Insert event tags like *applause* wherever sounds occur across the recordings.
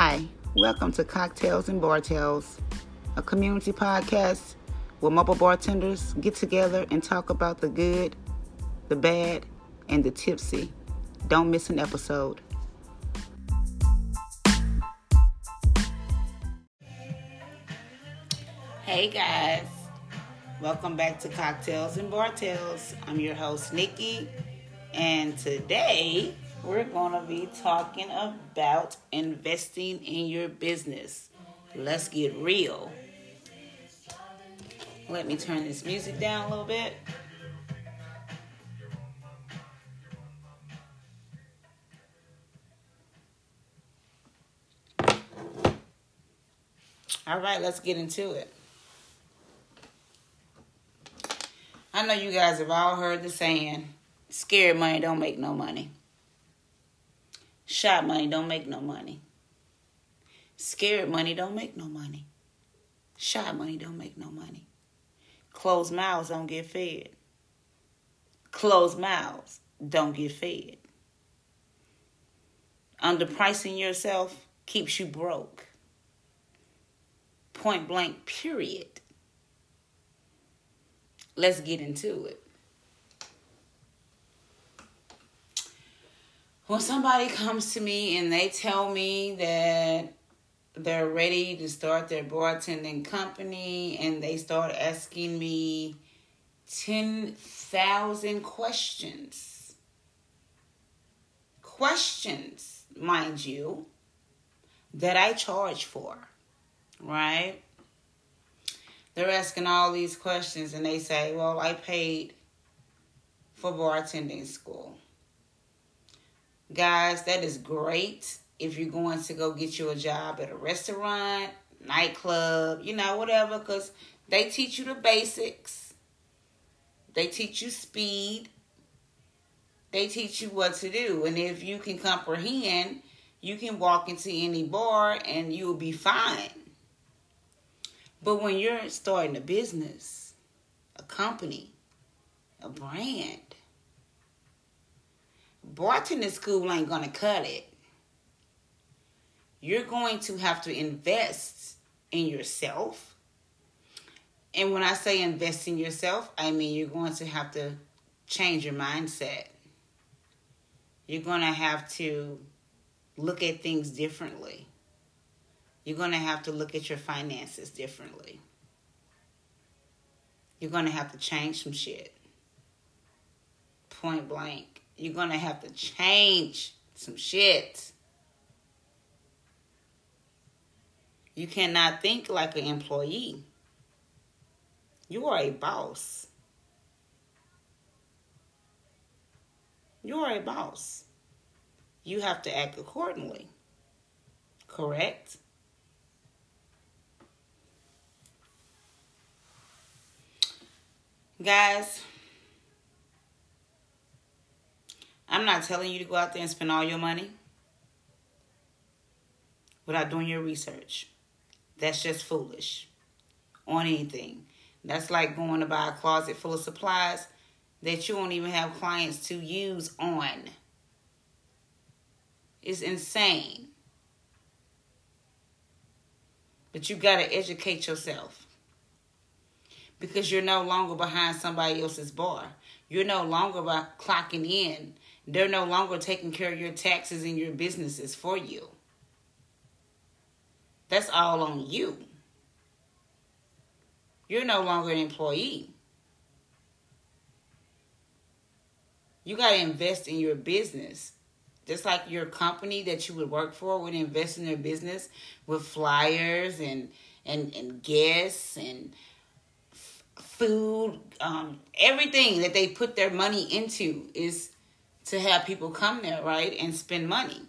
Hi, welcome to Cocktails and Bar Tales, a community podcast where mobile bartenders get together and talk about the good, the bad, and the tipsy. Don't miss an episode. Hey guys, welcome back to Cocktails and Bar Tales. I'm your host, Nikki, and today we're going to be talking about investing in your business. Let's get real. Let me turn this music down a little bit. All right, let's get into it. I know you guys have all heard the saying, scared money don't make no money. Shot money don't make no money. Scared money don't make no money. Shot money don't make no money. Closed mouths don't get fed. Closed mouths don't get fed. Underpricing yourself keeps you broke. Point blank, period. Let's get into it. When somebody comes to me and they tell me that they're ready to start their bartending company and they start asking me 10,000 questions. Questions, mind you, that I charge for, right? They're asking all these questions and they say, Well, I paid for bartending school. Guys, that is great if you're going to go get you a job at a restaurant, nightclub, you know, whatever, because they teach you the basics. They teach you speed. They teach you what to do. And if you can comprehend, you can walk into any bar and you'll be fine. But when you're starting a business, a company, a brand, bartending school ain't gonna cut it. You're going to have to invest in yourself. And when I say invest in yourself, I mean you're going to have to change your mindset. You're going to have to look at things differently. You're going to have to look at your finances differently. You're going to have to change some shit. Point blank you're going to have to change some shit. You cannot think like an employee. You are a boss. You are a boss. You have to act accordingly. Correct? Guys, I'm not telling you to go out there and spend all your money without doing your research. That's just foolish on anything. That's like going to buy a closet full of supplies that you won't even have clients to use on. It's insane. But you got to educate yourself because you're no longer behind somebody else's bar. You're no longer clocking in they're no longer taking care of your taxes and your businesses for you. That's all on you. You're no longer an employee. You got to invest in your business. Just like your company that you would work for would invest in their business with flyers and and and guests and f- food, um, everything that they put their money into is to have people come there, right, and spend money.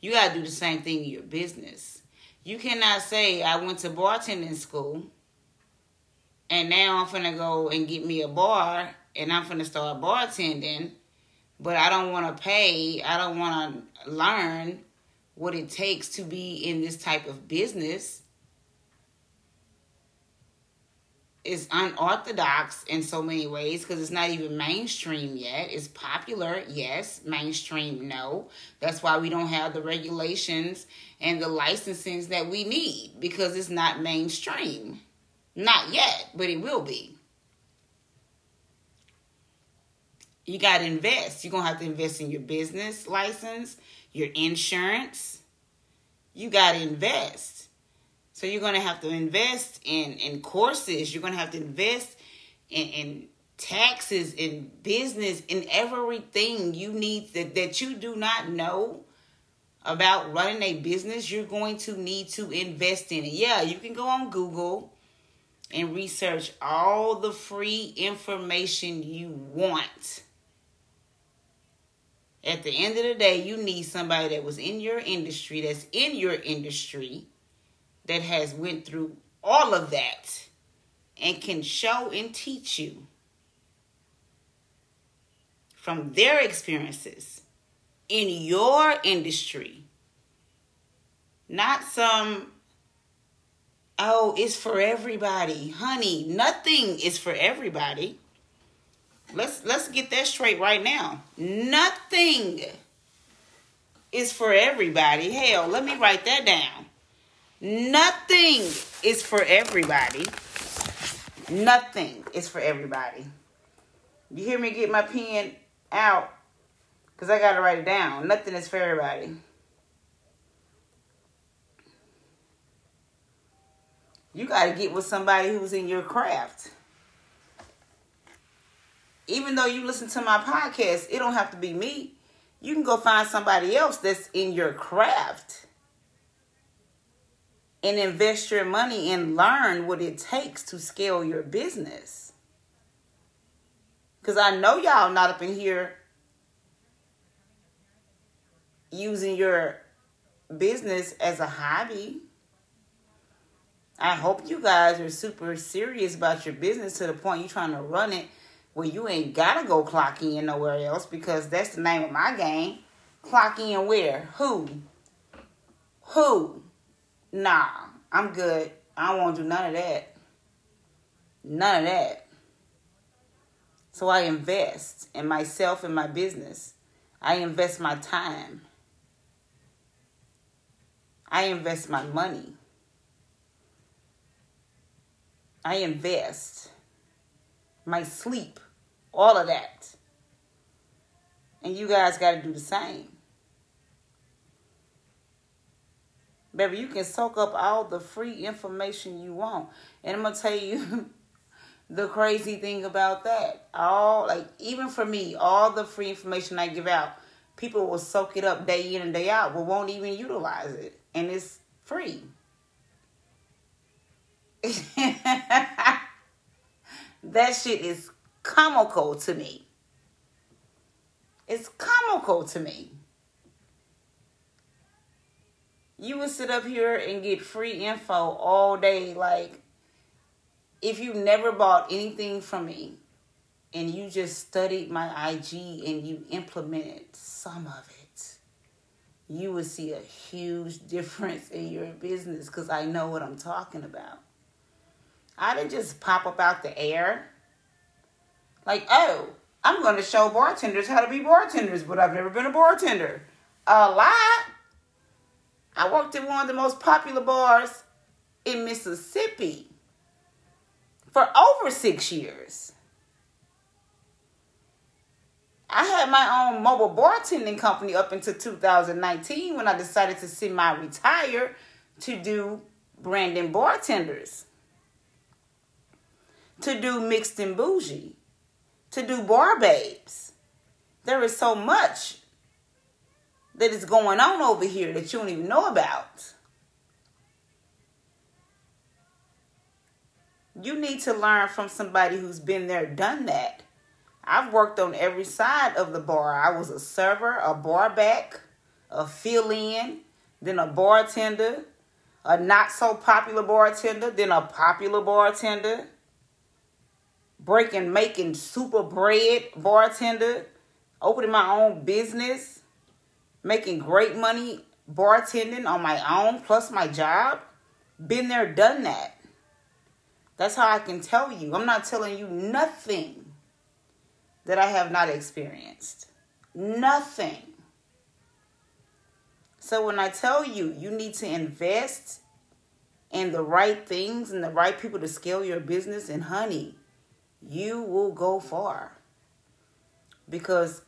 You got to do the same thing in your business. You cannot say, I went to bartending school and now I'm going to go and get me a bar and I'm going to start bartending, but I don't want to pay, I don't want to learn what it takes to be in this type of business. Is unorthodox in so many ways because it's not even mainstream yet. It's popular, yes. Mainstream, no. That's why we don't have the regulations and the licensings that we need because it's not mainstream. Not yet, but it will be. You got to invest. You're going to have to invest in your business license, your insurance. You got to invest. So you're going to have to invest in, in courses. You're going to have to invest in, in taxes, in business, in everything you need that, that you do not know about running a business. You're going to need to invest in it. Yeah, you can go on Google and research all the free information you want at the end of the day, you need somebody that was in your industry, that's in your industry, that has went through all of that and can show and teach you from their experiences in your industry. Not some, oh, it's for everybody. Honey, nothing is for everybody. Let's let's get that straight right now. Nothing is for everybody. Hell, let me write that down. Nothing is for everybody. Nothing is for everybody. You hear me get my pen out? Because I got to write it down. Nothing is for everybody. You got to get with somebody who's in your craft even though you listen to my podcast, it don't have to be me. You can go find somebody else that's in your craft and invest your money and learn what it takes to scale your business. Because I know y'all not up in here using your business as a hobby. I hope you guys are super serious about your business to the point you're trying to run it well, you ain't gotta go clock in nowhere else because that's the name of my game. Clock in where? Who? Who? Nah, I'm good. I don't want to do none of that. None of that. So I invest in myself and my business. I invest my time. I invest my money. I invest my sleep all of that. And you guys got to do the same. Baby, you can soak up all the free information you want. And I'm going to tell you *laughs* the crazy thing about that. All, like, even for me, all the free information I give out, people will soak it up day in and day out, but won't even utilize it. And it's free. *laughs* that shit is comical to me. It's comical to me. You would sit up here and get free info all day. Like, if you never bought anything from me and you just studied my IG and you implemented some of it, you would see a huge *laughs* difference in your business because I know what I'm talking about. I didn't just pop up out the air. Like, oh, I'm going to show bartenders how to be bartenders, but I've never been a bartender. A lot. I worked in one of the most popular bars in Mississippi for over six years. I had my own mobile bartending company up until 2019 when I decided to semi-retire to do branding bartenders, to do mixed and bougie to do bar babes. There is so much that is going on over here that you don't even know about. You need to learn from somebody who's been there, done that. I've worked on every side of the bar. I was a server, a bar back, a fill in, then a bartender, a not so popular bartender, then a popular bartender, breaking, making super bread, bartender, opening my own business, making great money bartending on my own plus my job. Been there, done that. That's how I can tell you. I'm not telling you nothing that I have not experienced. Nothing. So when I tell you, you need to invest in the right things and the right people to scale your business, and honey, you will go far. Because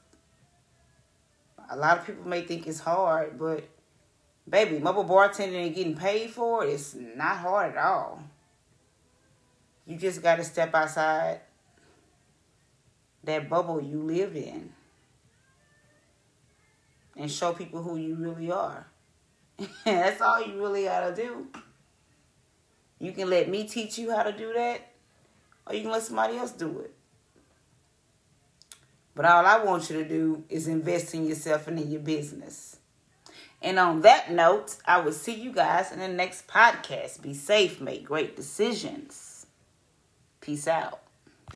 a lot of people may think it's hard, but baby, mobile bartending and getting paid for it, it is not hard at all. You just got to step outside that bubble you live in and show people who you really are. *laughs* That's all you really got to do. You can let me teach you how to do that, or you can let somebody else do it. But all I want you to do is invest in yourself and in your business. And on that note, I will see you guys in the next podcast. Be safe, make great decisions. Peace out.